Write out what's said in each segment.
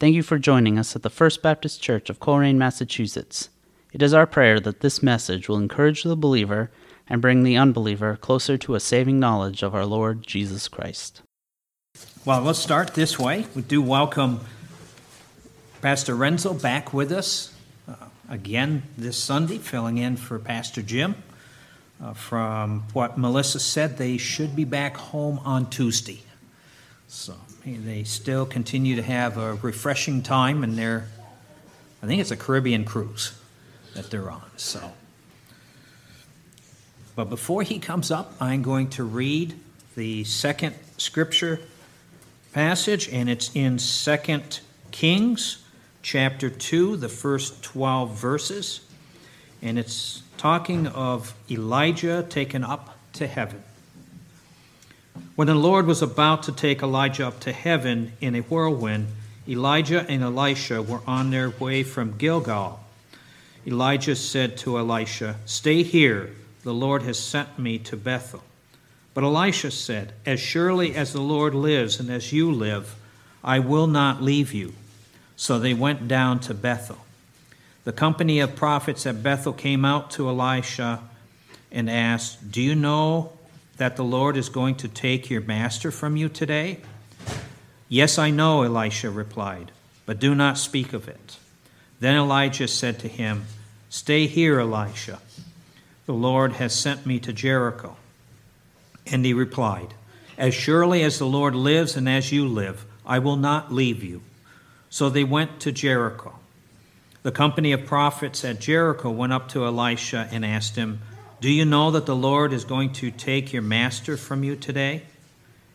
Thank you for joining us at the First Baptist Church of Colrain, Massachusetts. It is our prayer that this message will encourage the believer and bring the unbeliever closer to a saving knowledge of our Lord Jesus Christ. Well, let's start this way. We do welcome Pastor Renzo back with us uh, again this Sunday, filling in for Pastor Jim. Uh, from what Melissa said, they should be back home on Tuesday. So they still continue to have a refreshing time, and they're, I think it's a Caribbean cruise that they're on. So, but before he comes up, I'm going to read the second scripture passage, and it's in Second Kings chapter 2, the first 12 verses. And it's talking of Elijah taken up to heaven. When the Lord was about to take Elijah up to heaven in a whirlwind, Elijah and Elisha were on their way from Gilgal. Elijah said to Elisha, Stay here, the Lord has sent me to Bethel. But Elisha said, As surely as the Lord lives and as you live, I will not leave you. So they went down to Bethel. The company of prophets at Bethel came out to Elisha and asked, Do you know that the Lord is going to take your master from you today? Yes, I know, Elisha replied, but do not speak of it. Then Elijah said to him, Stay here, Elisha. The Lord has sent me to Jericho. And he replied, As surely as the Lord lives and as you live, I will not leave you. So they went to Jericho. The company of prophets at Jericho went up to Elisha and asked him, Do you know that the Lord is going to take your master from you today?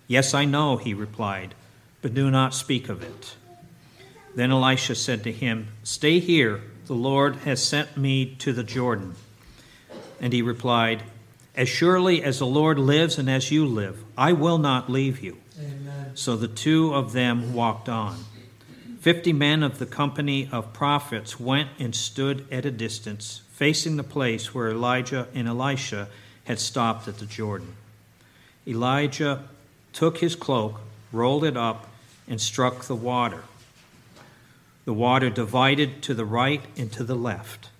Yes, I know, he replied, but do not speak of it. Then Elisha said to him, Stay here, the Lord has sent me to the Jordan. And he replied, As surely as the Lord lives and as you live, I will not leave you. Amen. So the two of them walked on. Fifty men of the company of prophets went and stood at a distance, facing the place where Elijah and Elisha had stopped at the Jordan. Elijah took his cloak, rolled it up, and struck the water. The water divided to the right and to the left,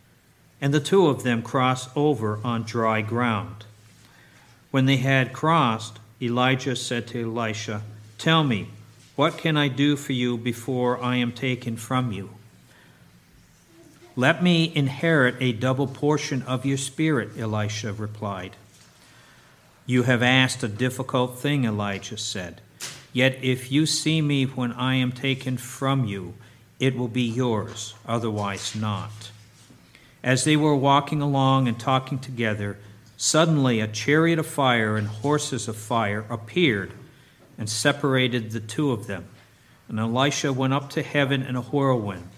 and the two of them crossed over on dry ground. When they had crossed, Elijah said to Elisha, Tell me, what can I do for you before I am taken from you? Let me inherit a double portion of your spirit, Elisha replied. You have asked a difficult thing, Elijah said. Yet if you see me when I am taken from you, it will be yours, otherwise not. As they were walking along and talking together, suddenly a chariot of fire and horses of fire appeared and separated the two of them. And Elisha went up to heaven in a whirlwind.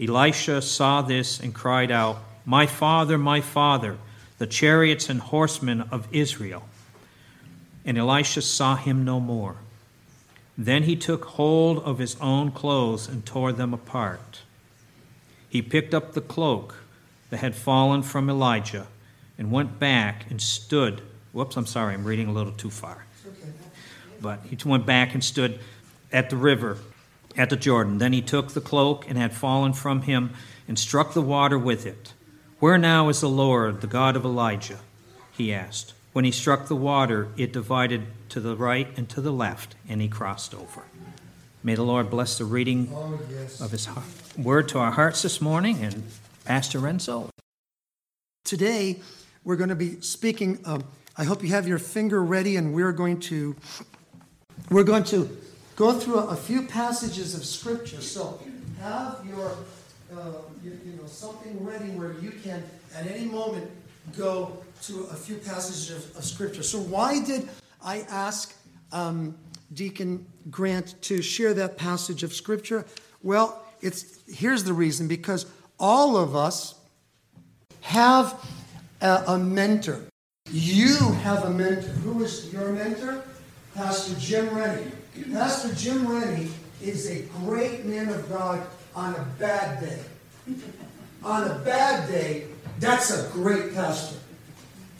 Elisha saw this and cried out, My father, my father, the chariots and horsemen of Israel. And Elisha saw him no more. Then he took hold of his own clothes and tore them apart. He picked up the cloak that had fallen from Elijah and went back and stood. Whoops, I'm sorry, I'm reading a little too far. But he went back and stood at the river, at the Jordan. Then he took the cloak and had fallen from him and struck the water with it. Where now is the Lord, the God of Elijah? He asked. When he struck the water, it divided to the right and to the left, and he crossed over. May the Lord bless the reading oh, yes. of his heart. word to our hearts this morning. And Pastor Renzo. Today, we're going to be speaking. I hope you have your finger ready, and we're going to we're going to go through a, few passages of Scripture. So have your, uh, you, you, know, something ready where you can, at any moment, go to a few passages of, of Scripture. So why did I ask um, Deacon Grant to share that passage of Scripture? Well, it's here's the reason because all of us have a, a mentor. You have a mentor. Who is your mentor? Pastor Jim Rennie. Pastor Jim Rennie is a great man of God on a bad day. On a bad day, that's a great pastor.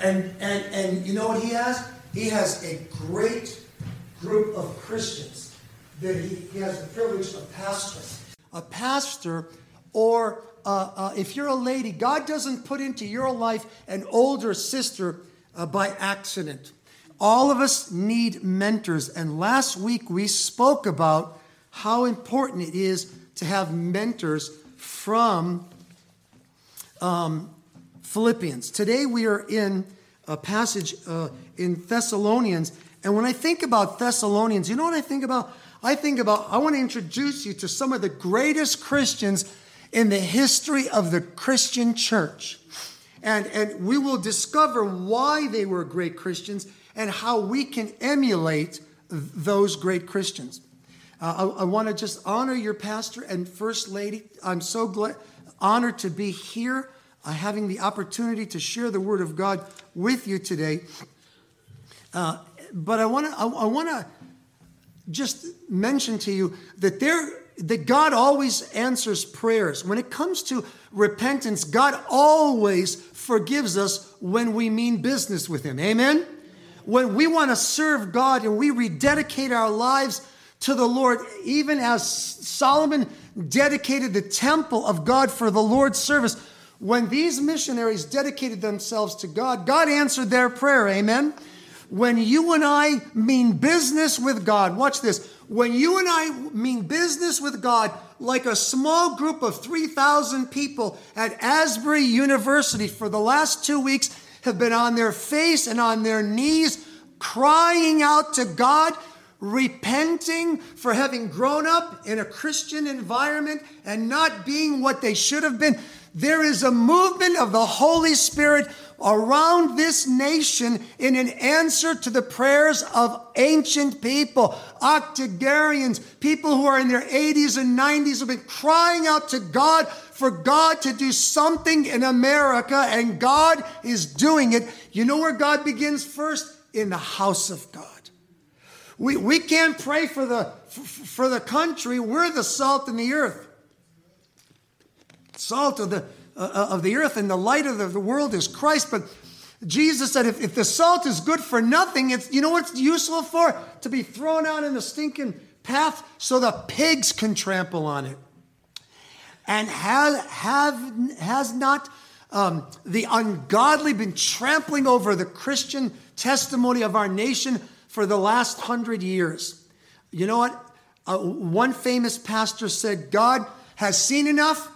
And, and, and you know what he has? He has a great group of Christians that he, he has the privilege of pastoring. a pastor, or uh, uh, if you're a lady, God doesn't put into your life an older sister uh, by accident. All of us need mentors. And last week we spoke about how important it is to have mentors from um, Philippians. Today we are in a passage uh, in Thessalonians. And when I think about Thessalonians, you know what I think about? I think about, I want to introduce you to some of the greatest Christians in the history of the Christian church. And, and we will discover why they were great Christians and how we can emulate those great Christians. Uh, I, I want to just honor your pastor and first lady. I'm so glad, honored to be here, uh, having the opportunity to share the word of God with you today. Uh, but I want to I, I want to just mention to you that there that God always answers prayers. When it comes to repentance, God always forgives us when we mean business with Him. Amen? When we want to serve God and we rededicate our lives to the Lord, even as Solomon dedicated the temple of God for the Lord's service, when these missionaries dedicated themselves to God, God answered their prayer. Amen? When you and I mean business with God, watch this. When you and I mean business with God, like a small group of 3,000 people at Asbury University for the last two weeks have been on their face and on their knees crying out to God, repenting for having grown up in a Christian environment and not being what they should have been. There is a movement of the Holy Spirit around this nation in an answer to the prayers of ancient people, octogenarians, people who are in their 80s and 90s have been crying out to God for God to do something in America, and God is doing it. You know where God begins first? In the house of God. We, we can't pray for the, for the country. We're the salt in the earth. Salt of the, uh, of the earth and the light of the, the world is Christ. But Jesus said, if, if the salt is good for nothing, it's, you know what it's useful for? To be thrown out in the stinking path so the pigs can trample on it. And have, have, has not um, the ungodly been trampling over the Christian testimony of our nation for the last hundred years? You know what? Uh, one famous pastor said, God has seen enough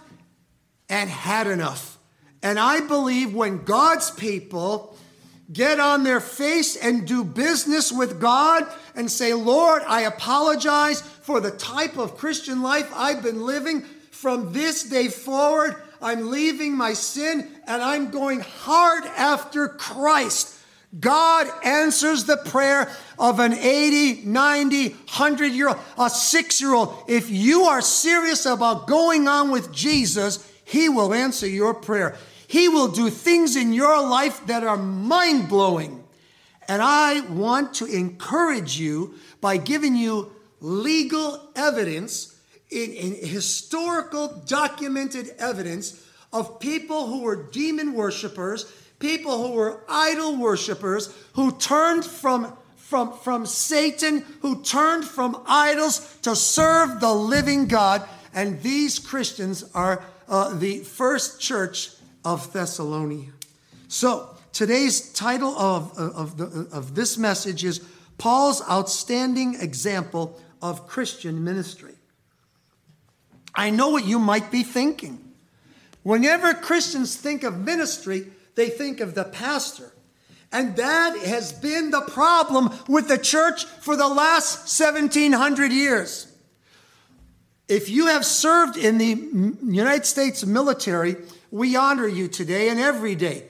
and had enough. And I believe when God's people get on their face and do business with God and say, Lord, I apologize for the type of Christian life I've been living. From this day forward, I'm leaving my sin and I'm going hard after Christ. God answers the prayer of an 80, 90, 100 year old, a six year old. If you are serious about going on with Jesus, he will answer your prayer. He will do things in your life that are mind blowing. And I want to encourage you by giving you legal evidence, in, in, historical documented evidence of people who were demon worshippers, people who were idol worshippers, who turned from, from, from Satan, who turned from idols to serve the living God. And these Christians are uh, the first church of Thessalonica. So today's title of, of, the, of this message is Paul's Outstanding Example of Christian Ministry. I know what you might be thinking. Whenever Christians think of ministry, they think of the pastor. And that has been the problem with the church for the last 1700 years. If you have served in the United States military, we honor you today and every day.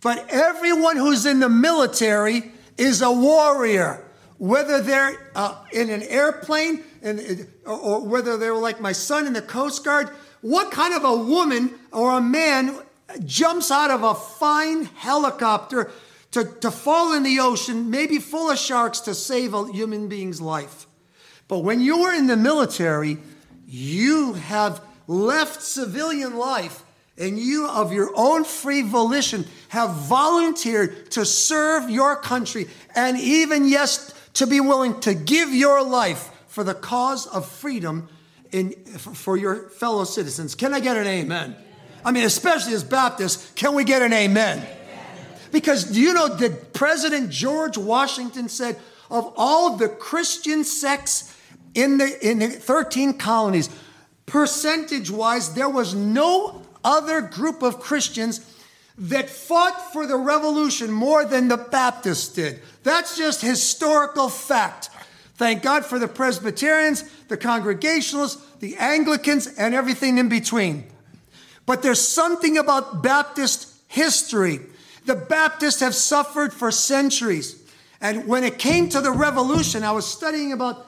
But everyone who's in the military is a warrior, whether they're uh, in an airplane and, uh, or whether they were like my son in the Coast Guard. What kind of a woman or a man jumps out of a fine helicopter to, to fall in the ocean, maybe full of sharks, to save a human being's life? But when you were in the military, you have left civilian life and you, of your own free volition, have volunteered to serve your country and even, yes, to be willing to give your life for the cause of freedom in, for your fellow citizens. Can I get an amen? I mean, especially as Baptists, can we get an amen? Because do you know that President George Washington said, of all the Christian sects in the, in the 13 colonies, percentage wise, there was no other group of Christians that fought for the revolution more than the Baptists did. That's just historical fact. Thank God for the Presbyterians, the Congregationalists, the Anglicans, and everything in between. But there's something about Baptist history. The Baptists have suffered for centuries. And when it came to the revolution, I was studying about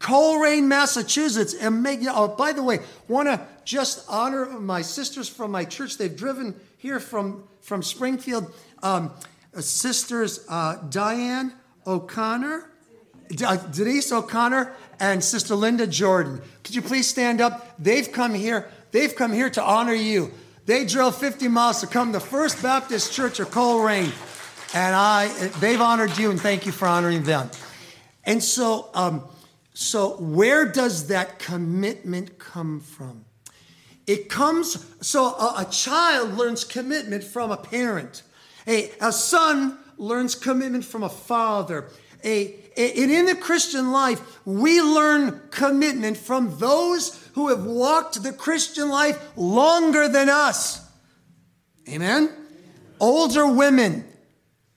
Colrain, Massachusetts, and make, oh, by the way, want to just honor my sisters from my church. They've driven here from, from Springfield. Um, sisters uh, Diane O'Connor, Denise O'Connor, and Sister Linda Jordan. Could you please stand up? They've come here. They've come here to honor you. They drove 50 miles to come to First Baptist Church of Colrain. And I, they've honored you, and thank you for honoring them. And so, um, so where does that commitment come from? It comes, so a, a child learns commitment from a parent. A, a son learns commitment from a father. A, and in the Christian life, we learn commitment from those who have walked the Christian life longer than us. Amen? Older women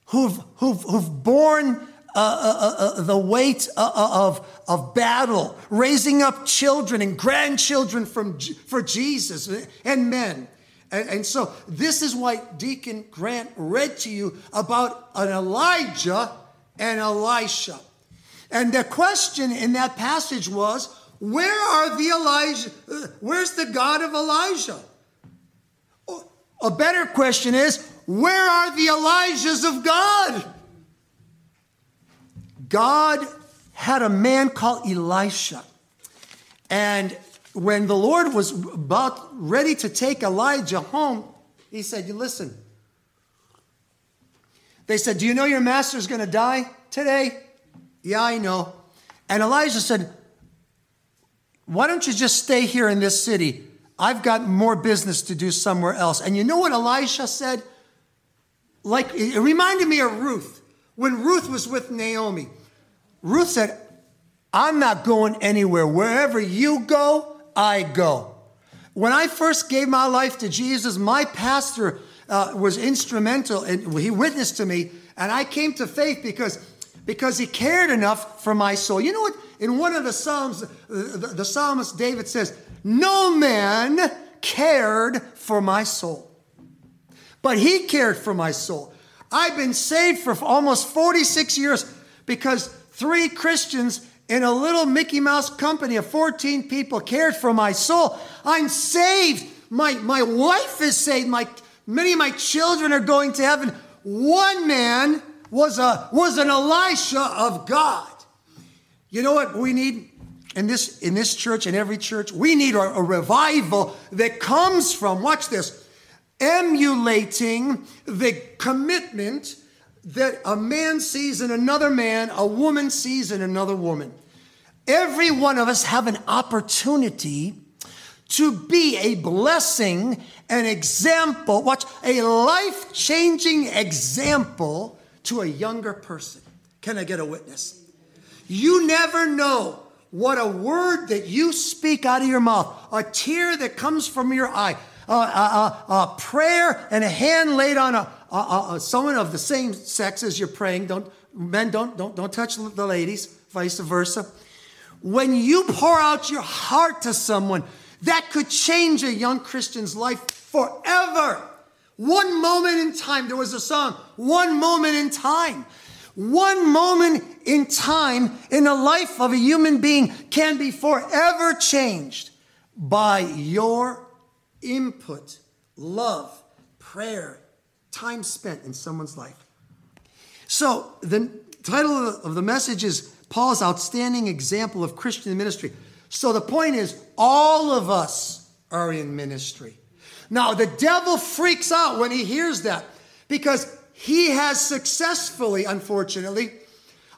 who've, who've, who've borne uh, uh, uh, uh the weight uh, uh, of, of battle, raising up children and grandchildren from, for Jesus and men. And so, this is why Deacon Grant read to you about an Elijah and Elisha. And the question in that passage was where are the Elijah? Where's the God of Elijah? A better question is, where are the Elijahs of God? God had a man called Elisha. And when the Lord was about ready to take Elijah home, he said, You listen. They said, Do you know your master's going to die today? Yeah, I know. And Elijah said, Why don't you just stay here in this city? I've got more business to do somewhere else. And you know what Elisha said? Like, it reminded me of Ruth. When Ruth was with Naomi, Ruth said, I'm not going anywhere. Wherever you go, I go. When I first gave my life to Jesus, my pastor uh, was instrumental and he witnessed to me, and I came to faith because, because he cared enough for my soul. You know what? In one of the Psalms, the, the psalmist David says, no man cared for my soul, but he cared for my soul. I've been saved for almost 46 years because three Christians in a little Mickey Mouse company of 14 people cared for my soul. I'm saved. My, my wife is saved. My, many of my children are going to heaven. One man was, a, was an Elisha of God. You know what we need? in this, in this church, in every church, we need a, a revival that comes from, watch this, emulating the commitment that a man sees in another man, a woman sees in another woman. Every one of us have an opportunity to be a blessing, an example, watch, a life changing example to a younger person. Can I get a witness? You never know what a word that you speak out of your mouth, a tear that comes from your eye, a, a, a, a prayer and a hand laid on a, someone of the same sex as you're praying. Don't men don't don't don't touch the ladies, vice versa. When you pour out your heart to someone, that could change a young Christian's life forever. One moment in time, there was a song, one moment in time. One moment in time in the life of a human being can be forever changed by your input, love, prayer, time spent in someone's life. So, the title of the message is Paul's Outstanding Example of Christian Ministry. So, the point is, all of us are in ministry. Now, the devil freaks out when he hears that because he has successfully, unfortunately,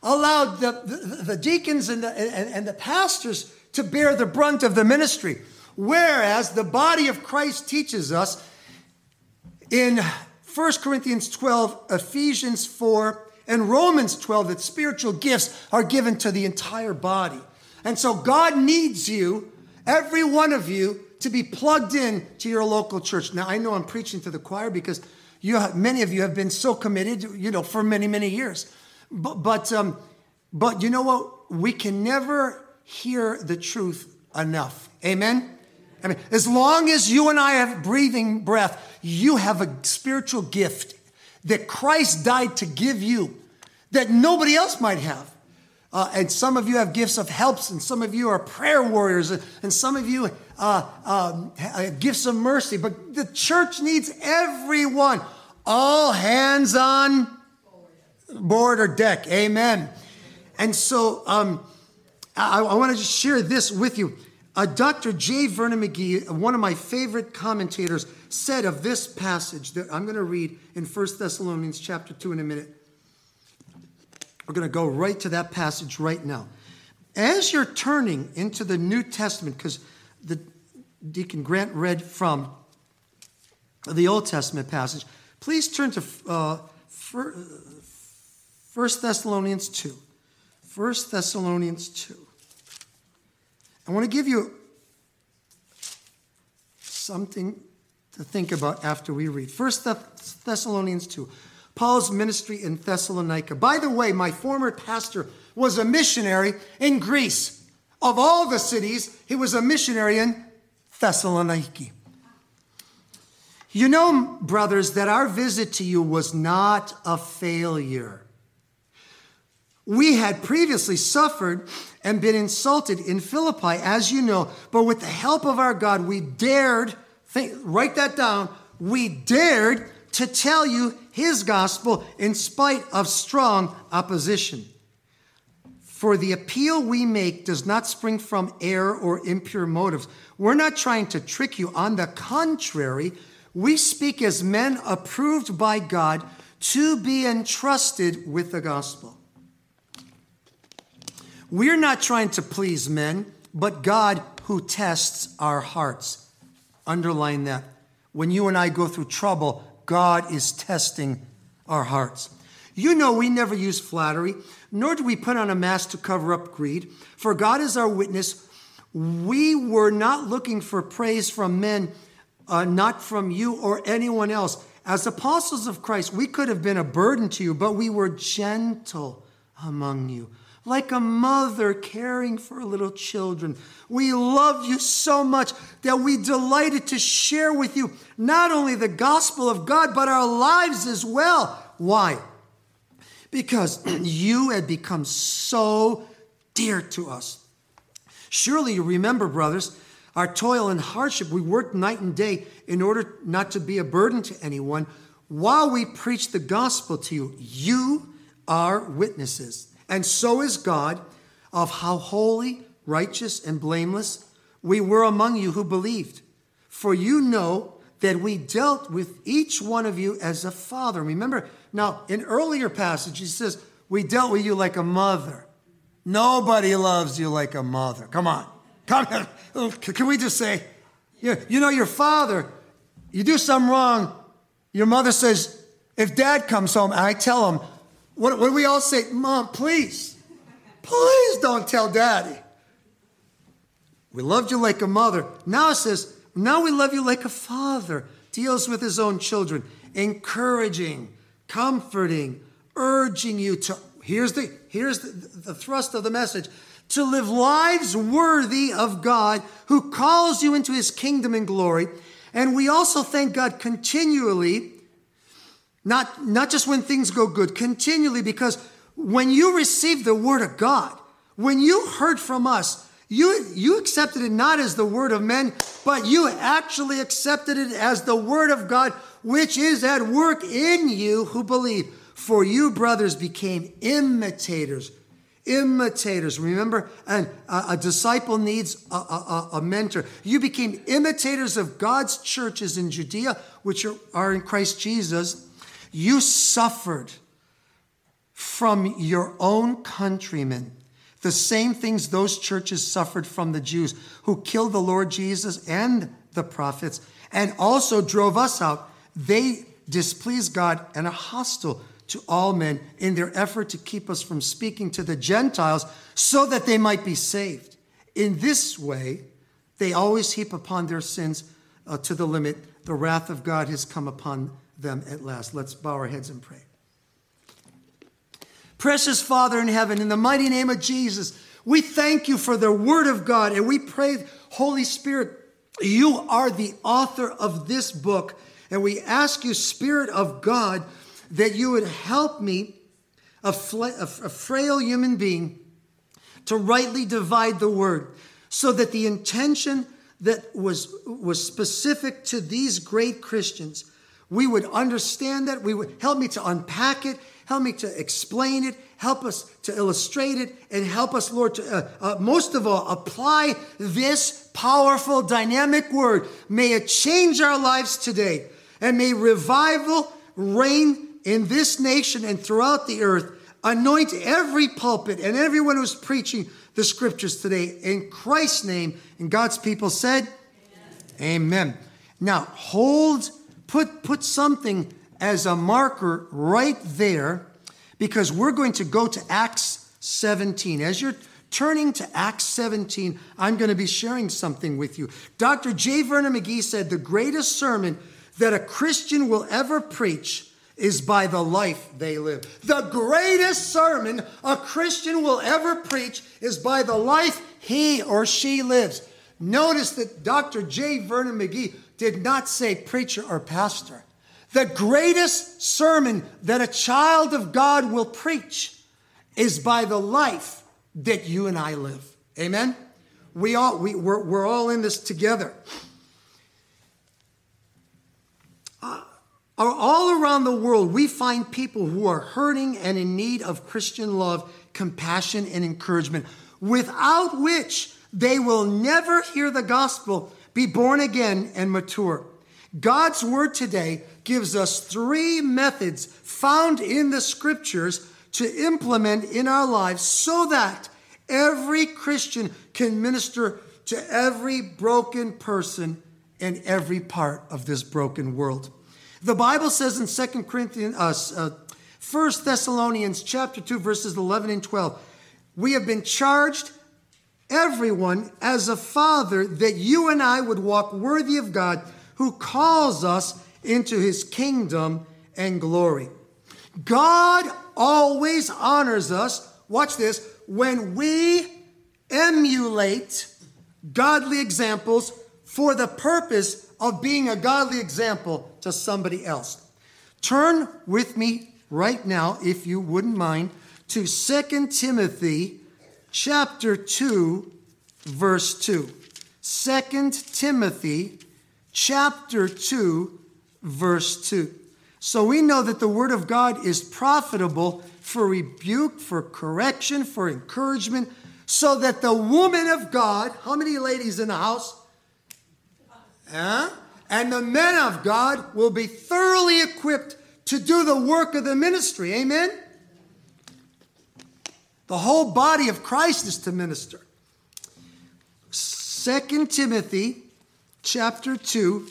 allowed the, the, the deacons and the, and, and the pastors to bear the brunt of the ministry. Whereas the body of Christ teaches us in 1 Corinthians 12, Ephesians 4, and Romans 12 that spiritual gifts are given to the entire body. And so God needs you, every one of you, to be plugged in to your local church. Now, I know I'm preaching to the choir because you have, many of you have been so committed, you know, for many, many years. But, but, um, but you know what? We can never hear the truth enough. Amen? I mean, as long as you and I have breathing breath, you have a spiritual gift that Christ died to give you that nobody else might have. Uh, and some of you have gifts of helps, and some of you are prayer warriors, and some of you uh, um, gifts of mercy. But the church needs everyone. All hands on board or deck. Amen. And so um, I, I want to just share this with you. Uh, Dr. J. Vernon McGee, one of my favorite commentators, said of this passage that I'm going to read in 1 Thessalonians chapter 2 in a minute. We're going to go right to that passage right now. As you're turning into the New Testament, because the Deacon Grant read from the Old Testament passage, please turn to uh, 1 Thessalonians 2. 1 Thessalonians 2. I want to give you something to think about after we read. 1 Thessalonians 2. Paul's ministry in Thessalonica. By the way, my former pastor was a missionary in Greece. Of all the cities, he was a missionary in Thessaloniki. You know, brothers, that our visit to you was not a failure. We had previously suffered and been insulted in Philippi, as you know, but with the help of our God, we dared, think, write that down, we dared to tell you his gospel in spite of strong opposition. For the appeal we make does not spring from error or impure motives. We're not trying to trick you. On the contrary, we speak as men approved by God to be entrusted with the gospel. We're not trying to please men, but God who tests our hearts. Underline that. When you and I go through trouble, God is testing our hearts. You know, we never use flattery, nor do we put on a mask to cover up greed. For God is our witness. We were not looking for praise from men, uh, not from you or anyone else. As apostles of Christ, we could have been a burden to you, but we were gentle among you like a mother caring for little children. We love you so much that we delighted to share with you not only the gospel of God, but our lives as well. Why? Because you had become so dear to us. Surely you remember, brothers, our toil and hardship. We worked night and day in order not to be a burden to anyone while we preach the gospel to you. You are witnesses and so is God, of how holy, righteous, and blameless we were among you who believed. For you know that we dealt with each one of you as a father. Remember, now in earlier passages, he says, We dealt with you like a mother. Nobody loves you like a mother. Come on. Come on. Can we just say, you know, your father, you do something wrong, your mother says, if dad comes home, I tell him, what, what do we all say? Mom, please, please don't tell daddy. We loved you like a mother. Now it says, now we love you like a father, deals with his own children, encouraging, comforting, urging you to, here's the, here's the, the thrust of the message, to live lives worthy of God who calls you into his kingdom and glory. And we also thank God continually not, not just when things go good, continually, because when you received the word of God, when you heard from us, you, you accepted it not as the word of men, but you actually accepted it as the word of God, which is at work in you who believe. For you, brothers, became imitators. Imitators. Remember, and a, a disciple needs a, a, a, mentor. You became imitators of God's churches in Judea, which are, are in Christ Jesus you suffered from your own countrymen, the same things those churches suffered from the Jews who killed the Lord Jesus and the prophets and also drove us out. They displease God and are hostile to all men in their effort to keep us from speaking to the Gentiles so that they might be saved. In this way, they always heap upon their sins uh, to the limit. The wrath of God has come upon them at last. Let's bow our heads and pray. Precious Father in heaven, in the mighty name of Jesus, we thank you for the word of God and we pray, Holy Spirit, you are the author of this book. And we ask you, Spirit of God, that you would help me, a, frail human being, to rightly divide the word so that the intention that was, was specific to these great Christians, we would understand that. We would help me to unpack it, help me to explain it, help us to illustrate it, and help us, Lord, to uh, uh, most of all apply this powerful, dynamic word. May it change our lives today, and may revival reign in this nation and throughout the earth. Anoint every pulpit and everyone who's preaching the scriptures today in Christ's name. And God's people said, Amen. Amen. Now, hold, put, put something as a marker right there because we're going to go to Acts 17. As you're turning to Acts 17, I'm going to be sharing something with you. Dr. J. Vernon McGee said the greatest sermon that a Christian will ever preach is by the life they live. The greatest sermon a Christian will ever preach is by the life he or she lives. Notice that Dr. J. Vernon McGee did not say preacher or pastor. The greatest sermon that a child of God will preach is by the life that you and I live. Amen? We all, we, we're, we're all in this together. Uh, all around the world, we find people who are hurting and in need of Christian love, compassion, and encouragement, without which they will never hear the gospel, be born again, and mature. God's word today gives us three methods found in the scriptures to implement in our lives so that every Christian can minister to every broken person in every part of this broken world. The Bible says in 2 Corinthians, uh, uh, 1 Thessalonians chapter 2, verses 11 and 12, we have been charged, everyone, as a father, that you and I would walk worthy of God who calls us into his kingdom and glory. God always honors us, watch this, when we emulate godly examples for the purpose of being a godly example to somebody else. Turn with me right now, if you wouldn't mind, to 2 Timothy chapter 2, verse 2. 2 Timothy chapter 2, verse 2. So we know that the word of God is profitable for rebuke, for correction, for encouragement, so that the woman of God, how many ladies in the house? Huh? And the men of God will be thoroughly equipped to do the work of the ministry. Amen? The whole body of Christ is to minister. Second Timothy chapter 2,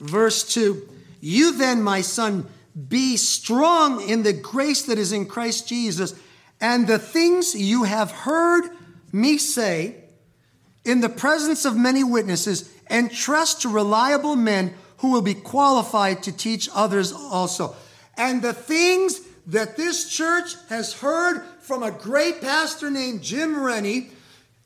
verse 2. You then, my son, be strong in the grace that is in Christ Jesus, and the things you have heard me say in the presence of many witnesses, and trust to reliable men who will be qualified to teach others also. And the things that this church has heard from a great pastor named Jim Rennie,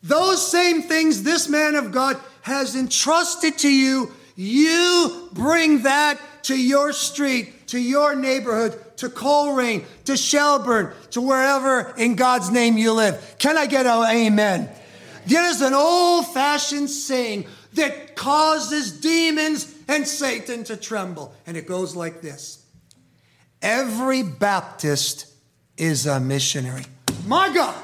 those same things this man of God has entrusted to you, you bring that to your street, to your neighborhood, to Colrain, to Shelburne, to wherever in God's name you live. Can I get an amen? There's an old fashioned saying that causes demons and Satan to tremble. And it goes like this Every Baptist is a missionary. My God!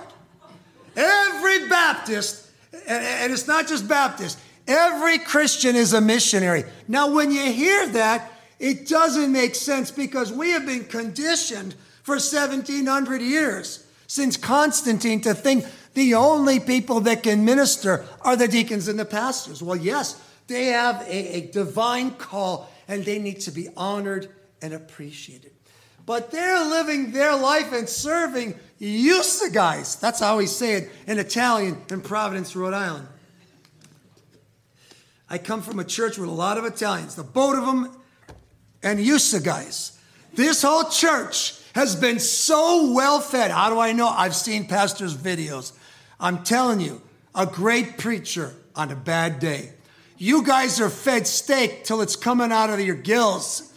Every Baptist, and it's not just Baptist, every Christian is a missionary. Now, when you hear that, it doesn't make sense because we have been conditioned for 1700 years since Constantine to think the only people that can minister are the deacons and the pastors. Well, yes, they have a, a divine call and they need to be honored and appreciated. But they're living their life and serving you guys. That's how we say it in Italian in Providence, Rhode Island. I come from a church with a lot of Italians, the boat of them, and Yusa guys. This whole church has been so well fed. How do I know? I've seen pastors' videos. I'm telling you, a great preacher on a bad day. You guys are fed steak till it's coming out of your gills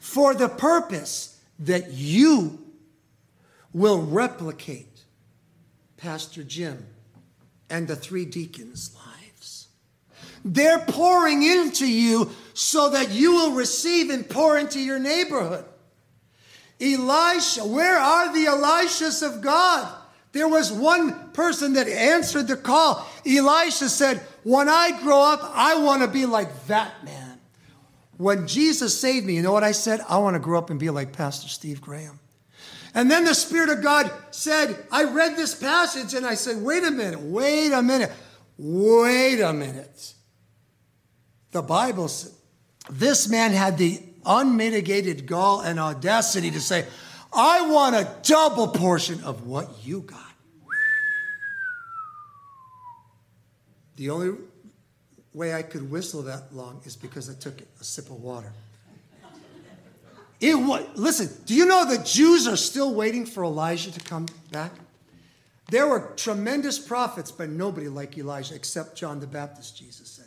for the purpose that you will replicate Pastor Jim and the three deacons' lives. They're pouring into you so that you will receive and pour into your neighborhood. Elisha, where are the Elishas of God? There was one person that answered the call. Elisha said, When I grow up, I want to be like that man. When Jesus saved me, you know what I said? I want to grow up and be like Pastor Steve Graham. And then the Spirit of God said, I read this passage and I said, wait a minute, wait a minute, wait a minute. The Bible said, this man had the unmitigated gall and audacity to say, I want a double portion of what you got. The only way I could whistle that long is because I took a sip of water. It was, listen, do you know the Jews are still waiting for Elijah to come back? There were tremendous prophets, but nobody like Elijah except John the Baptist, Jesus said.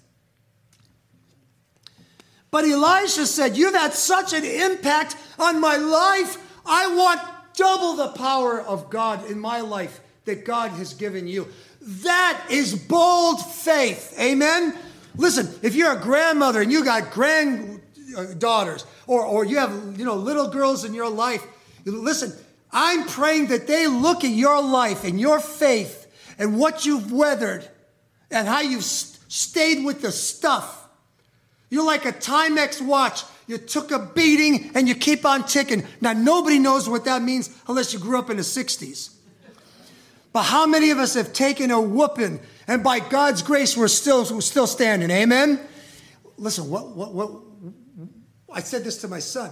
But Elijah said, You've had such an impact on my life. I want double the power of God in my life that God has given you. That is bold faith. Amen. Listen, if you're a grandmother and you got granddaughters, uh, or, or you have you know little girls in your life, listen, I'm praying that they look at your life and your faith and what you've weathered and how you've stayed with the stuff you're like a Timex watch. You took a beating and you keep on ticking. Now, nobody knows what that means unless you grew up in the 60s. But how many of us have taken a whooping and by God's grace we're still, we're still standing? Amen? Listen, what, what, what, I said this to my son,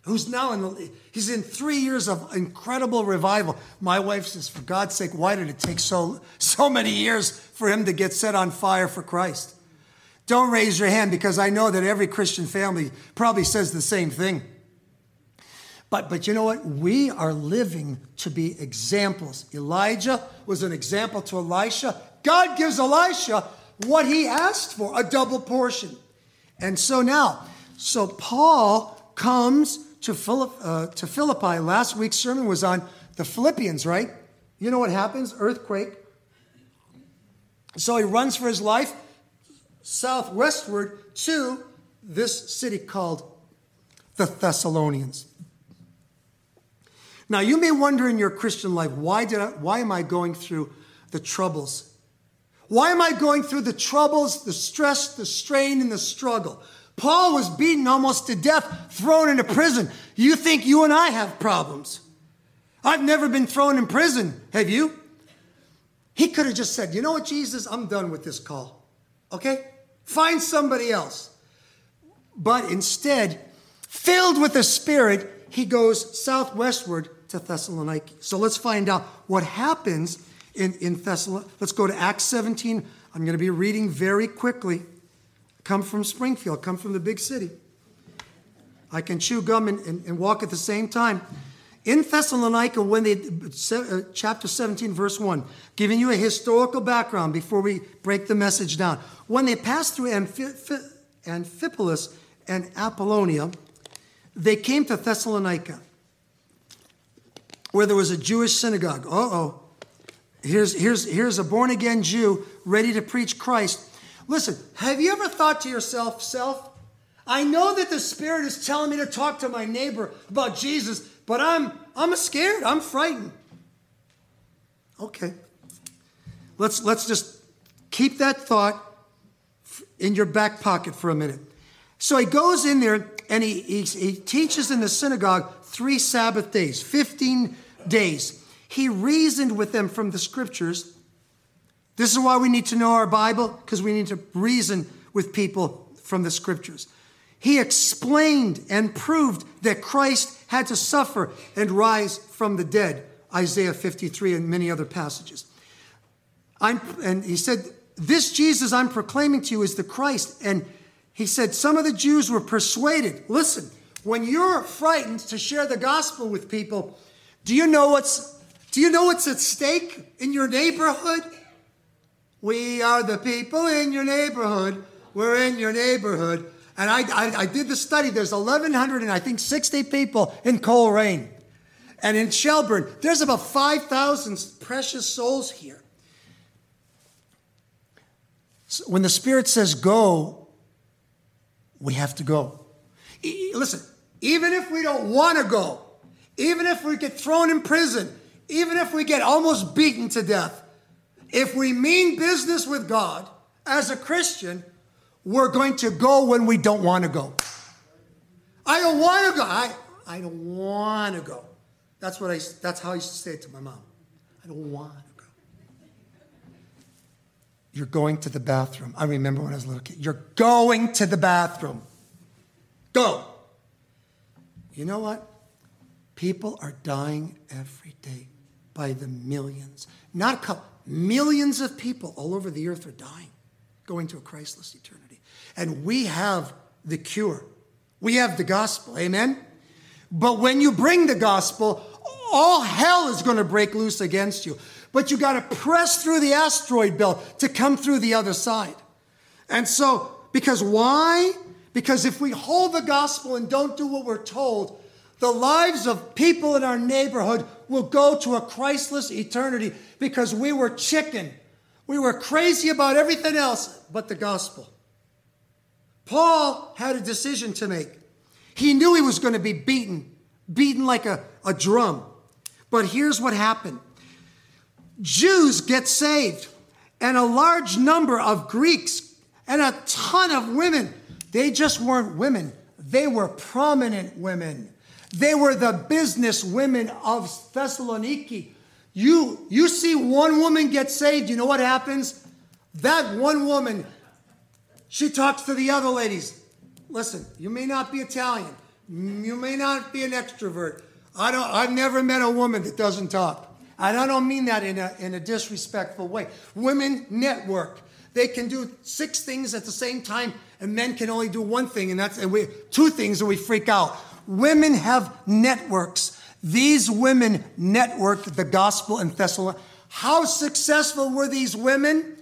who's now in he's in three years of incredible revival. My wife says, for God's sake, why did it take so, so many years for him to get set on fire for Christ? Don't raise your hand because I know that every Christian family probably says the same thing. But, but you know what? We are living to be examples. Elijah was an example to Elisha. God gives Elisha what he asked for, a double portion. And so now, so Paul comes to, Philipp, uh, to Philippi. Last week's sermon was on the Philippians, right? You know what happens? Earthquake. So he runs for his life southwestward to this city called the Thessalonians. Now, you may wonder in your Christian life, why, did I, why am I going through the troubles? Why am I going through the troubles, the stress, the strain, and the struggle? Paul was beaten almost to death, thrown into prison. You think you and I have problems. I've never been thrown in prison. Have you? He could have just said, You know what, Jesus? I'm done with this call. Okay? Find somebody else. But instead, filled with the Spirit, he goes southwestward to Thessaloniki. So let's find out what happens in, in Thessaloniki. Let's go to Acts 17. I'm going to be reading very quickly. Come from Springfield, come from the big city. I can chew gum and, and, and walk at the same time. In Thessalonica, when they, uh, chapter 17, verse 1, giving you a historical background before we break the message down. When they passed through Amphipolis and Apollonia, they came to Thessalonica, where there was a Jewish synagogue. Uh oh. Here's, here's, here's a born again Jew ready to preach Christ. Listen, have you ever thought to yourself, self, I know that the Spirit is telling me to talk to my neighbor about Jesus, but I'm, I'm scared. I'm frightened. Okay. Let's, let's just keep that thought in your back pocket for a minute. So he goes in there and he, he, he teaches in the synagogue three Sabbath days, 15 days. He reasoned with them from the scriptures. This is why we need to know our Bible, because we need to reason with people from the scriptures. He explained and proved that Christ had to suffer and rise from the dead, Isaiah 53 and many other passages. I'm, and he said, This Jesus I'm proclaiming to you is the Christ. And he said, Some of the Jews were persuaded. Listen, when you're frightened to share the gospel with people, do you know what's do you know what's at stake in your neighborhood? We are the people in your neighborhood. We're in your neighborhood. And I, I, I did the study. There's 1,100 and I think 60 people in Colrain. And in Shelburne, there's about 5,000 precious souls here. So when the Spirit says go, we have to go. E- listen, even if we don't want to go, even if we get thrown in prison, even if we get almost beaten to death, if we mean business with God as a Christian, we're going to go when we don't want to go. I don't want to go. I, I don't want to go. That's what I that's how I used to say it to my mom. I don't want to go. You're going to the bathroom. I remember when I was a little kid. You're going to the bathroom. Go. You know what? People are dying every day by the millions. Not a couple, millions of people all over the earth are dying, going to a Christless eternity. And we have the cure. We have the gospel. Amen? But when you bring the gospel, all hell is going to break loose against you. But you got to press through the asteroid belt to come through the other side. And so, because why? Because if we hold the gospel and don't do what we're told, the lives of people in our neighborhood will go to a Christless eternity because we were chicken. We were crazy about everything else but the gospel. Paul had a decision to make. He knew he was going to be beaten, beaten like a, a drum. But here's what happened Jews get saved, and a large number of Greeks and a ton of women. They just weren't women, they were prominent women. They were the business women of Thessaloniki. You, you see one woman get saved, you know what happens? That one woman, she talks to the other ladies. Listen, you may not be Italian, you may not be an extrovert. I don't, I've never met a woman that doesn't talk. And I don't mean that in a, in a disrespectful way. Women network. They can do six things at the same time, and men can only do one thing, and that's and we, two things, and we freak out. Women have networks. These women networked the gospel in Thessalonica. How successful were these women?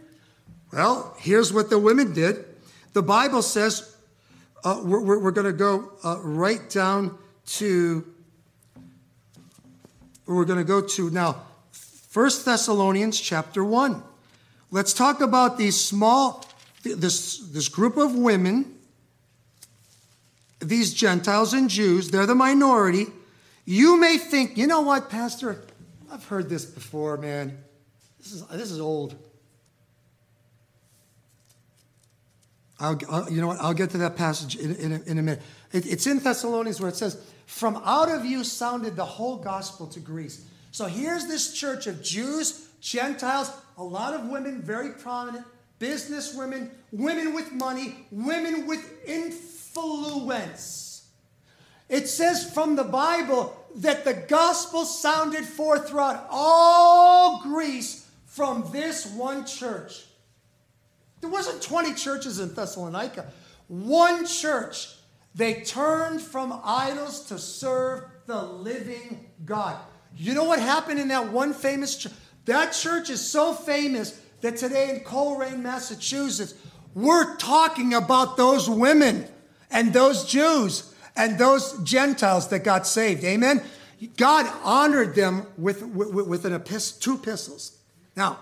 Well, here's what the women did. The Bible says, uh, we're, we're going to go uh, right down to, we're going to go to now, First Thessalonians chapter 1. Let's talk about these small, this, this group of women these Gentiles and Jews, they're the minority. You may think, you know what, Pastor? I've heard this before, man. This is, this is old. I'll, I'll, you know what? I'll get to that passage in, in, a, in a minute. It, it's in Thessalonians where it says, From out of you sounded the whole gospel to Greece. So here's this church of Jews, Gentiles, a lot of women, very prominent, business women, women with money, women with influence influence. It says from the Bible that the gospel sounded forth throughout all Greece from this one church. There wasn't 20 churches in Thessalonica. One church. They turned from idols to serve the living God. You know what happened in that one famous church? That church is so famous that today in Colrain, Massachusetts, we're talking about those women and those Jews and those Gentiles that got saved. Amen. God honored them with, with, with an epistle, two epistles. Now,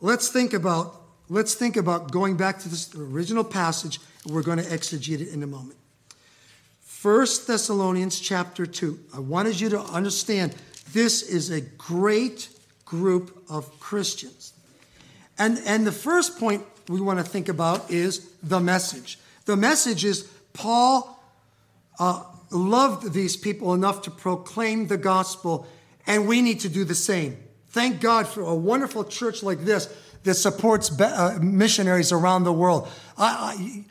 let's think about let's think about going back to this original passage. We're going to exegete it in a moment. First Thessalonians chapter 2. I wanted you to understand this is a great group of Christians. And, and the first point we want to think about is the message. The message is Paul uh, loved these people enough to proclaim the gospel, And we need to do the same. Thank God for a wonderful church like this that supports uh, missionaries around the world. I,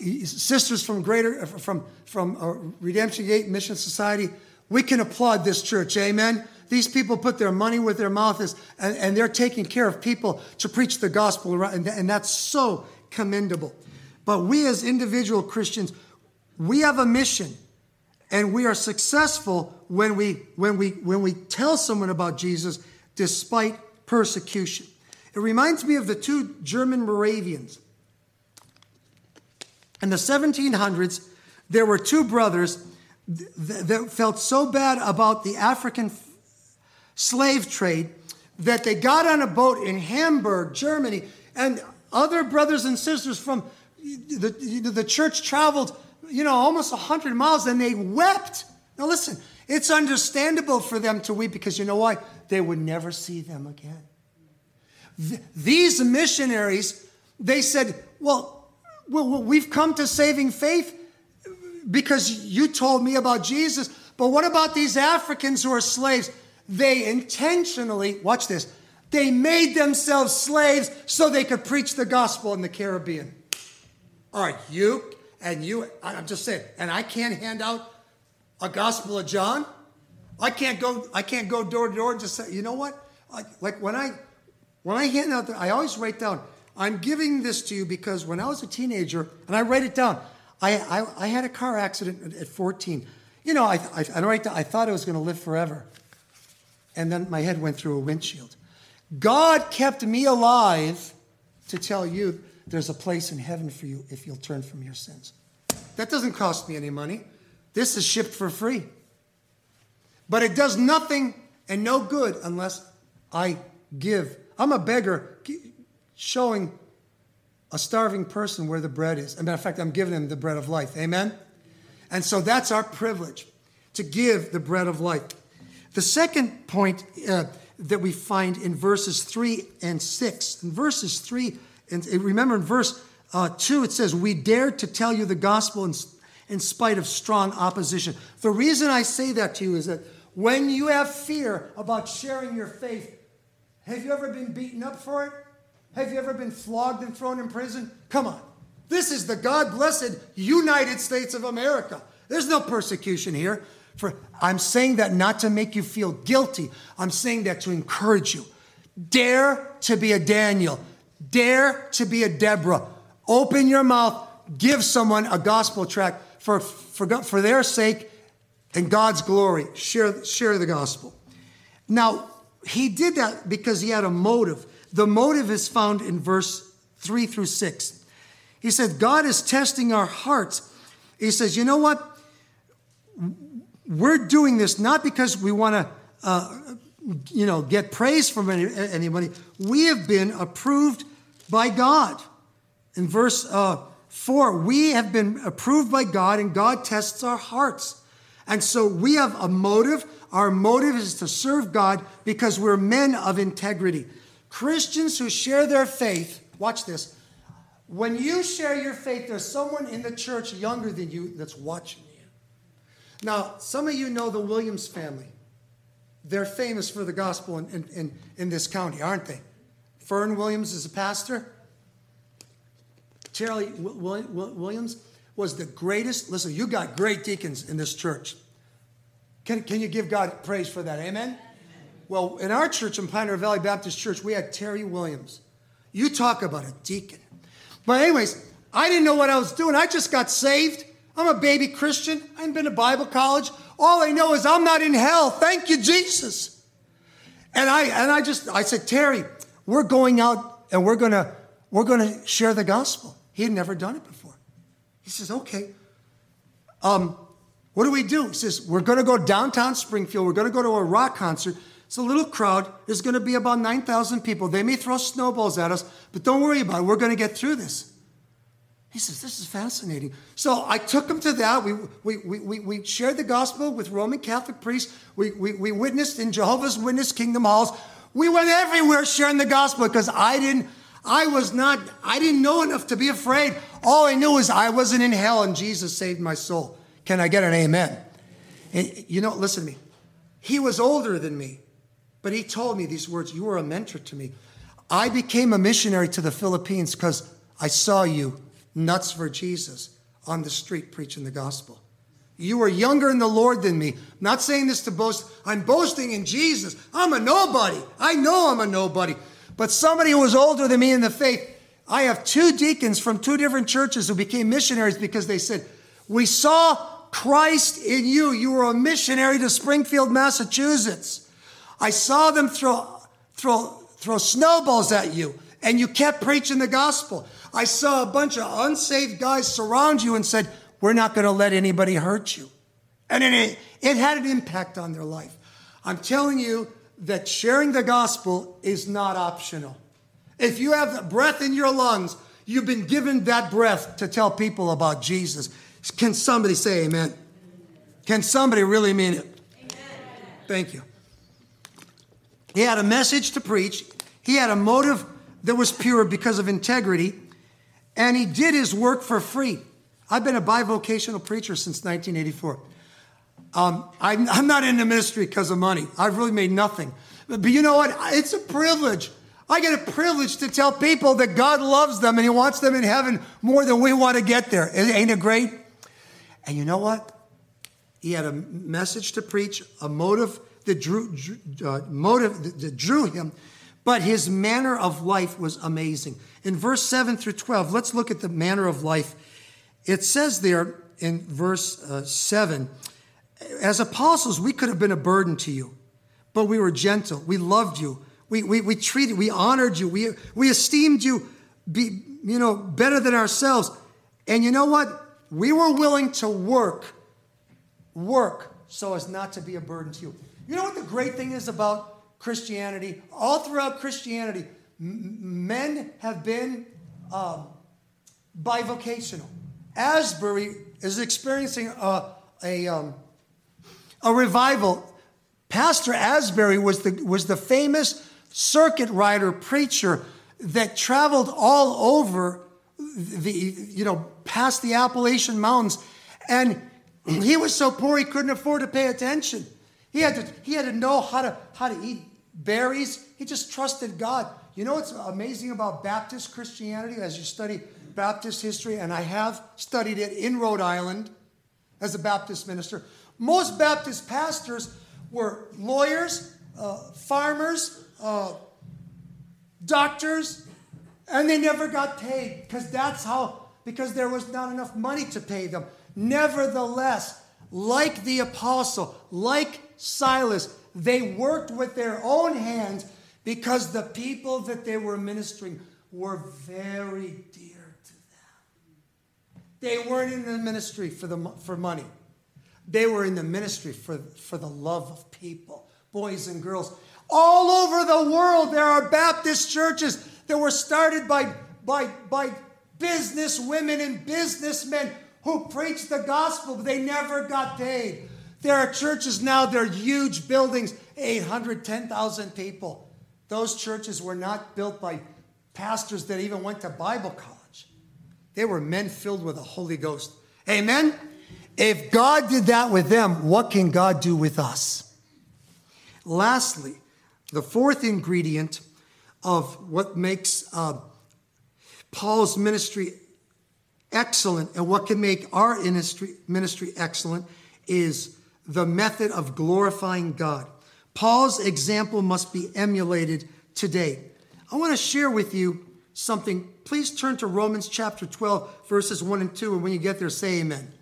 I, sisters from Greater from from uh, Redemption Gate Mission Society, we can applaud this church. Amen. These people put their money where their mouth is, and, and they're taking care of people to preach the gospel, and, and that's so commendable. But we as individual Christians, we have a mission, and we are successful when we when we when we tell someone about Jesus despite persecution. It reminds me of the two German Moravians. In the 1700s, there were two brothers that felt so bad about the African slave trade that they got on a boat in Hamburg, Germany, and other brothers and sisters from the, the church traveled, you know, almost 100 miles and they wept. Now, listen, it's understandable for them to weep because you know why? They would never see them again. Th- these missionaries, they said, well, well, we've come to saving faith because you told me about Jesus. But what about these Africans who are slaves? They intentionally, watch this, they made themselves slaves so they could preach the gospel in the Caribbean. Are you and you, I'm just saying, and I can't hand out a gospel of John. I can't go, I can't go door to door and just say, you know what? Like, like when I when I hand out, the, I always write down, I'm giving this to you because when I was a teenager, and I write it down, I, I, I had a car accident at 14. You know, I, I, I, write down, I thought I was going to live forever. And then my head went through a windshield. God kept me alive to tell you there's a place in heaven for you if you'll turn from your sins. That doesn't cost me any money. This is shipped for free. But it does nothing and no good unless I give. I'm a beggar showing a starving person where the bread is. As a matter of fact, I'm giving them the bread of life. Amen? And so that's our privilege to give the bread of life. The second point uh, that we find in verses 3 and 6. In verses 3, and remember in verse uh, 2, it says, We dared to tell you the gospel in, in spite of strong opposition. The reason I say that to you is that when you have fear about sharing your faith, have you ever been beaten up for it? Have you ever been flogged and thrown in prison? Come on. This is the God blessed United States of America. There's no persecution here. For I'm saying that not to make you feel guilty. I'm saying that to encourage you. Dare to be a Daniel. Dare to be a Deborah. Open your mouth. Give someone a gospel tract for, for, for their sake and God's glory. Share, share the gospel. Now, he did that because he had a motive. The motive is found in verse 3 through 6. He said, God is testing our hearts. He says, you know what? We're doing this not because we want to, uh, you know, get praise from any, anybody. We have been approved by God. In verse uh, 4, we have been approved by God, and God tests our hearts. And so we have a motive. Our motive is to serve God because we're men of integrity. Christians who share their faith, watch this. When you share your faith, there's someone in the church younger than you that's watching you. Now, some of you know the Williams family. They're famous for the gospel in, in, in, in this county, aren't they? Fern Williams is a pastor. Terry Williams was the greatest. Listen, you got great deacons in this church. Can, can you give God praise for that? Amen? Amen? Well, in our church, in Pioneer Valley Baptist Church, we had Terry Williams. You talk about a deacon. But, anyways, I didn't know what I was doing. I just got saved. I'm a baby Christian. I haven't been to Bible college. All I know is I'm not in hell. Thank you, Jesus. And I and I just I said, Terry, we're going out and we're gonna we're gonna share the gospel. He had never done it before. He says, okay. Um, what do we do? He says, We're going to go downtown Springfield. We're going to go to a rock concert. It's a little crowd. There's going to be about 9,000 people. They may throw snowballs at us, but don't worry about it. We're going to get through this. He says, This is fascinating. So I took him to that. We, we, we, we shared the gospel with Roman Catholic priests. We, we, we witnessed in Jehovah's Witness Kingdom Halls. We went everywhere sharing the gospel because I didn't, I was not, I didn't know enough to be afraid. All I knew is I wasn't in hell and Jesus saved my soul. Can I get an amen? And, you know, listen to me. he was older than me, but he told me these words You were a mentor to me. I became a missionary to the Philippines because I saw you nuts for Jesus on the street preaching the gospel. You were younger in the Lord than me. I'm not saying this to boast. I'm boasting in Jesus. I'm a nobody. I know I'm a nobody. But somebody who was older than me in the faith, I have two deacons from two different churches who became missionaries because they said, We saw Christ in you. You were a missionary to Springfield, Massachusetts. I saw them throw, throw, throw snowballs at you, and you kept preaching the gospel. I saw a bunch of unsaved guys surround you and said, We're not going to let anybody hurt you. And it, it had an impact on their life. I'm telling you that sharing the gospel is not optional. If you have breath in your lungs, you've been given that breath to tell people about Jesus. Can somebody say amen? Can somebody really mean it? Amen. Thank you. He had a message to preach. He had a motive that was pure because of integrity. And he did his work for free. I've been a bivocational preacher since 1984. Um, I'm, I'm, not in the ministry because of money. I've really made nothing. But, but you know what? It's a privilege. I get a privilege to tell people that God loves them and He wants them in heaven more than we want to get there. Ain't it great? And you know what? He had a message to preach, a motive that drew, uh, motive that drew him, but his manner of life was amazing. In verse 7 through 12, let's look at the manner of life. It says there in verse uh, 7 as apostles, we could have been a burden to you, but we were gentle. We loved you. We, we, we treated, we honored you. We, we esteemed you, be, you know, better than ourselves. And you know what? We were willing to work, work so as not to be a burden to you. You know what the great thing is about Christianity? All throughout Christianity, m- men have been um, bivocational. Asbury is experiencing a, a, um, a revival. Pastor Asbury was the, was the famous circuit rider preacher that traveled all over the, you know, past the Appalachian Mountains. And he was so poor he couldn't afford to pay attention. He had to, he had to know how to, how to eat berries. He just trusted God. You know what's amazing about Baptist Christianity as you study Baptist history, and I have studied it in Rhode Island as a Baptist minister. Most Baptist pastors were lawyers, uh, farmers, uh, doctors, and they never got paid because that's how, because there was not enough money to pay them. Nevertheless, like the apostle, like Silas, they worked with their own hands because the people that they were ministering were very dear. They weren't in the ministry for, the, for money. They were in the ministry for, for the love of people, boys and girls. All over the world, there are Baptist churches that were started by, by, by business women and businessmen who preached the gospel, but they never got paid. There are churches now, they're huge buildings, 800, 10,000 people. Those churches were not built by pastors that even went to Bible college. They were men filled with the Holy Ghost. Amen? If God did that with them, what can God do with us? Lastly, the fourth ingredient of what makes uh, Paul's ministry excellent and what can make our ministry, ministry excellent is the method of glorifying God. Paul's example must be emulated today. I want to share with you something. Please turn to Romans chapter 12, verses 1 and 2, and when you get there, say amen.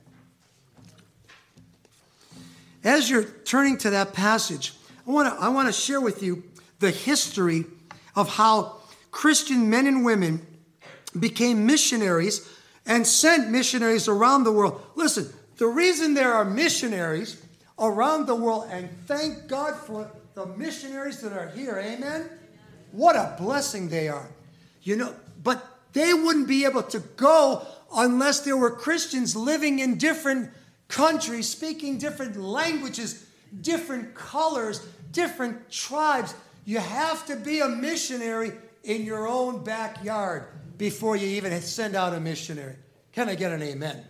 As you're turning to that passage, I want to, I want to share with you the history of how Christian men and women became missionaries and sent missionaries around the world. Listen, the reason there are missionaries around the world, and thank God for the missionaries that are here, amen? What a blessing they are. You know, but they wouldn't be able to go unless there were Christians living in different countries, speaking different languages, different colors, different tribes. You have to be a missionary in your own backyard before you even send out a missionary. Can I get an amen?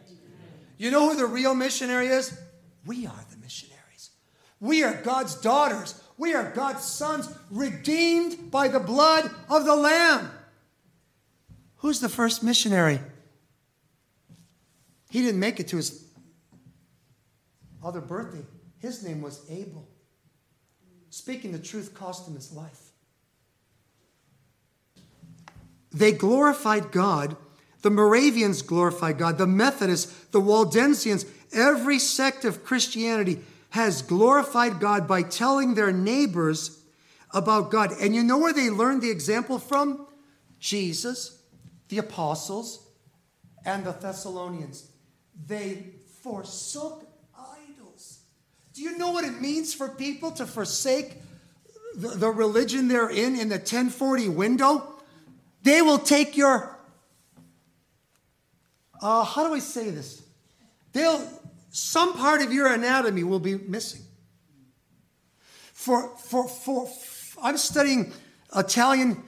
You know who the real missionary is? We are the missionaries. We are God's daughters. We are God's sons, redeemed by the blood of the Lamb. Who's the first missionary? He didn't make it to his other birthday. His name was Abel. Speaking the truth cost him his life. They glorified God. The Moravians glorified God. The Methodists, the Waldensians, every sect of Christianity has glorified God by telling their neighbors about God. And you know where they learned the example from? Jesus, the apostles, and the Thessalonians. They forsook idols. Do you know what it means for people to forsake the, the religion they're in in the 1040 window? They will take your, uh, how do I say this? They'll, some part of your anatomy will be missing. For, for, for, I'm studying Italian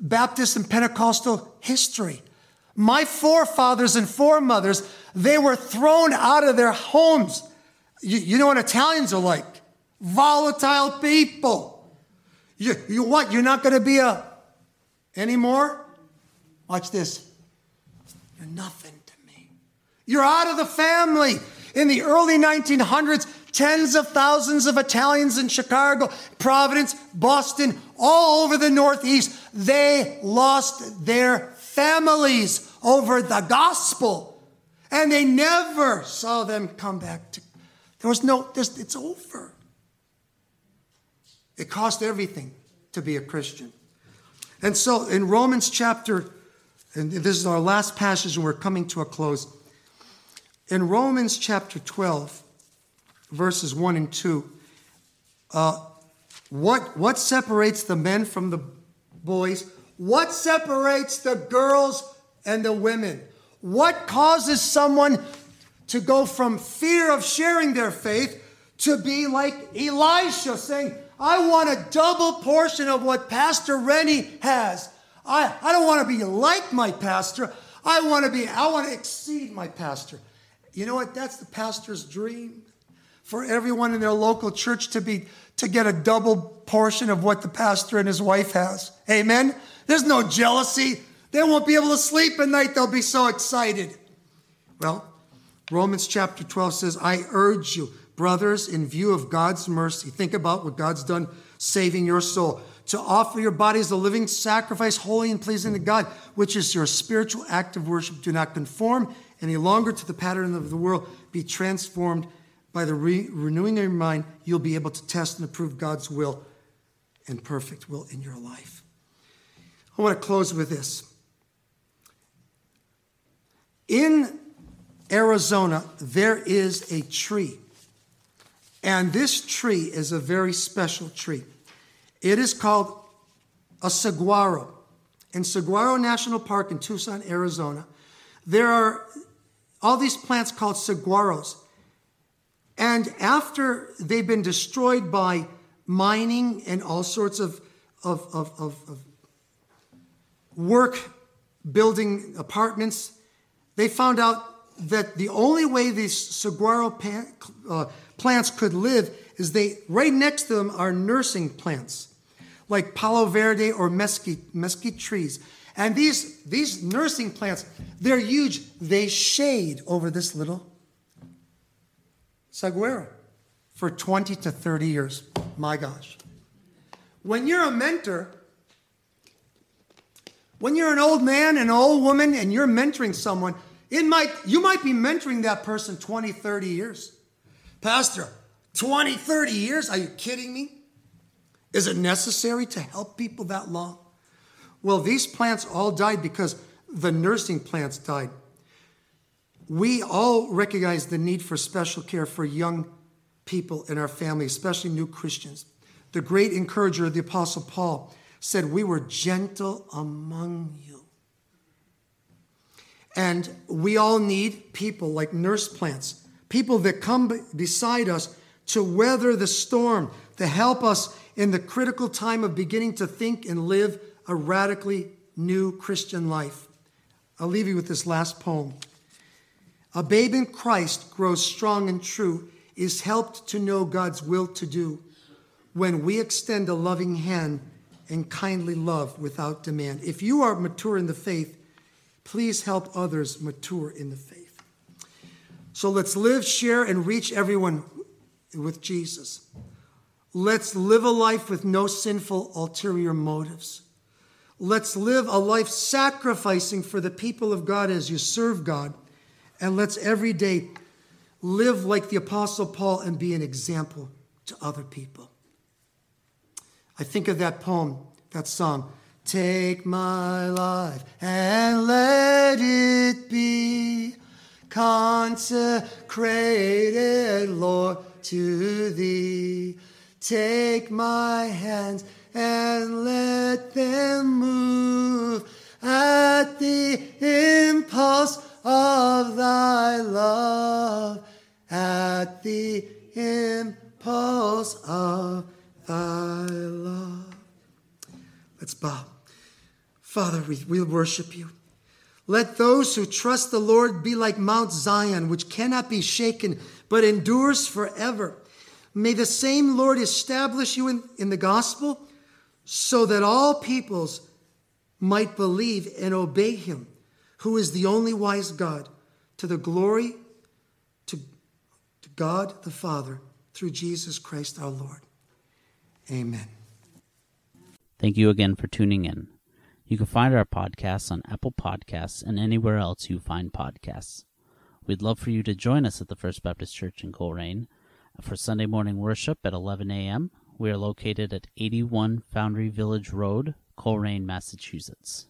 Baptist and Pentecostal history. My forefathers and foremothers, they were thrown out of their homes. You, you know what Italians are like? Volatile people. You, you what? You're not going to be a anymore? Watch this. You're nothing to me. You're out of the family. In the early 1900s, tens of thousands of Italians in Chicago, Providence, Boston, all over the Northeast, they lost their families over the gospel. And they never saw them come back to. There was no, it's over. It cost everything to be a Christian. And so in Romans chapter, and this is our last passage, and we're coming to a close. In Romans chapter 12, verses 1 and 2, uh, what, what separates the men from the boys? What separates the girls and the women? What causes someone to go from fear of sharing their faith to be like Elisha saying, I want a double portion of what Pastor Rennie has. I, I don't want to be like my pastor. I want to be, I want to exceed my pastor. You know what? That's the pastor's dream for everyone in their local church to be to get a double portion of what the pastor and his wife has. Amen. There's no jealousy. They won't be able to sleep at night. They'll be so excited. Well, Romans chapter 12 says, I urge you, brothers, in view of God's mercy, think about what God's done saving your soul, to offer your bodies a living sacrifice, holy and pleasing to God, which is your spiritual act of worship. Do not conform any longer to the pattern of the world. Be transformed by the re- renewing of your mind. You'll be able to test and approve God's will and perfect will in your life. I want to close with this. In Arizona, there is a tree. And this tree is a very special tree. It is called a saguaro. In Saguaro National Park in Tucson, Arizona, there are all these plants called saguaros. And after they've been destroyed by mining and all sorts of, of, of, of, of work building apartments, they found out that the only way these saguaro pan, uh, plants could live is they right next to them are nursing plants like palo verde or mesquite, mesquite trees. And these, these nursing plants they're huge. They shade over this little saguaro for 20 to 30 years my gosh when you're a mentor when you're an old man an old woman and you're mentoring someone it might you might be mentoring that person 20 30 years Pastor, 20, 30 years? Are you kidding me? Is it necessary to help people that long? Well, these plants all died because the nursing plants died. We all recognize the need for special care for young people in our family, especially new Christians. The great encourager, the Apostle Paul, said, We were gentle among you. And we all need people like nurse plants people that come beside us to weather the storm, to help us in the critical time of beginning to think and live a radically new Christian life. I'll leave you with this last poem. A babe in Christ grows strong and true is helped to know God's will to do when we extend a loving hand and kindly love without demand. If you are mature in the faith, please help others mature in the faith. So let's live, share, and reach everyone with Jesus. Let's live a life with no sinful ulterior motives. Let's live a life sacrificing for the people of God as you serve God. And let's every day live like the Apostle Paul and be an example to other people. I think of that poem, that song. Take my life and let it be consecrated, Lord, to thee. Take my hands and let them move at the impulse of thy love, at the impulse of thy love. Let's bow. Father, we, we worship you. Let those who trust the Lord be like Mount Zion, which cannot be shaken, but endures forever. May the same Lord establish you in, in the gospel so that all peoples might believe and obey him, who is the only wise God, to the glory to, to God the Father through Jesus Christ our Lord. Amen. Thank you again for tuning in. You can find our podcasts on Apple Podcasts and anywhere else you find podcasts. We'd love for you to join us at the First Baptist Church in Colrain for Sunday morning worship at 11 a.m. We are located at 81 Foundry Village Road, Colrain, Massachusetts.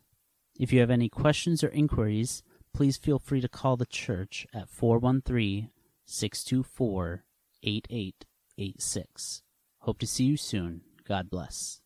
If you have any questions or inquiries, please feel free to call the church at 413 624 8886. Hope to see you soon. God bless.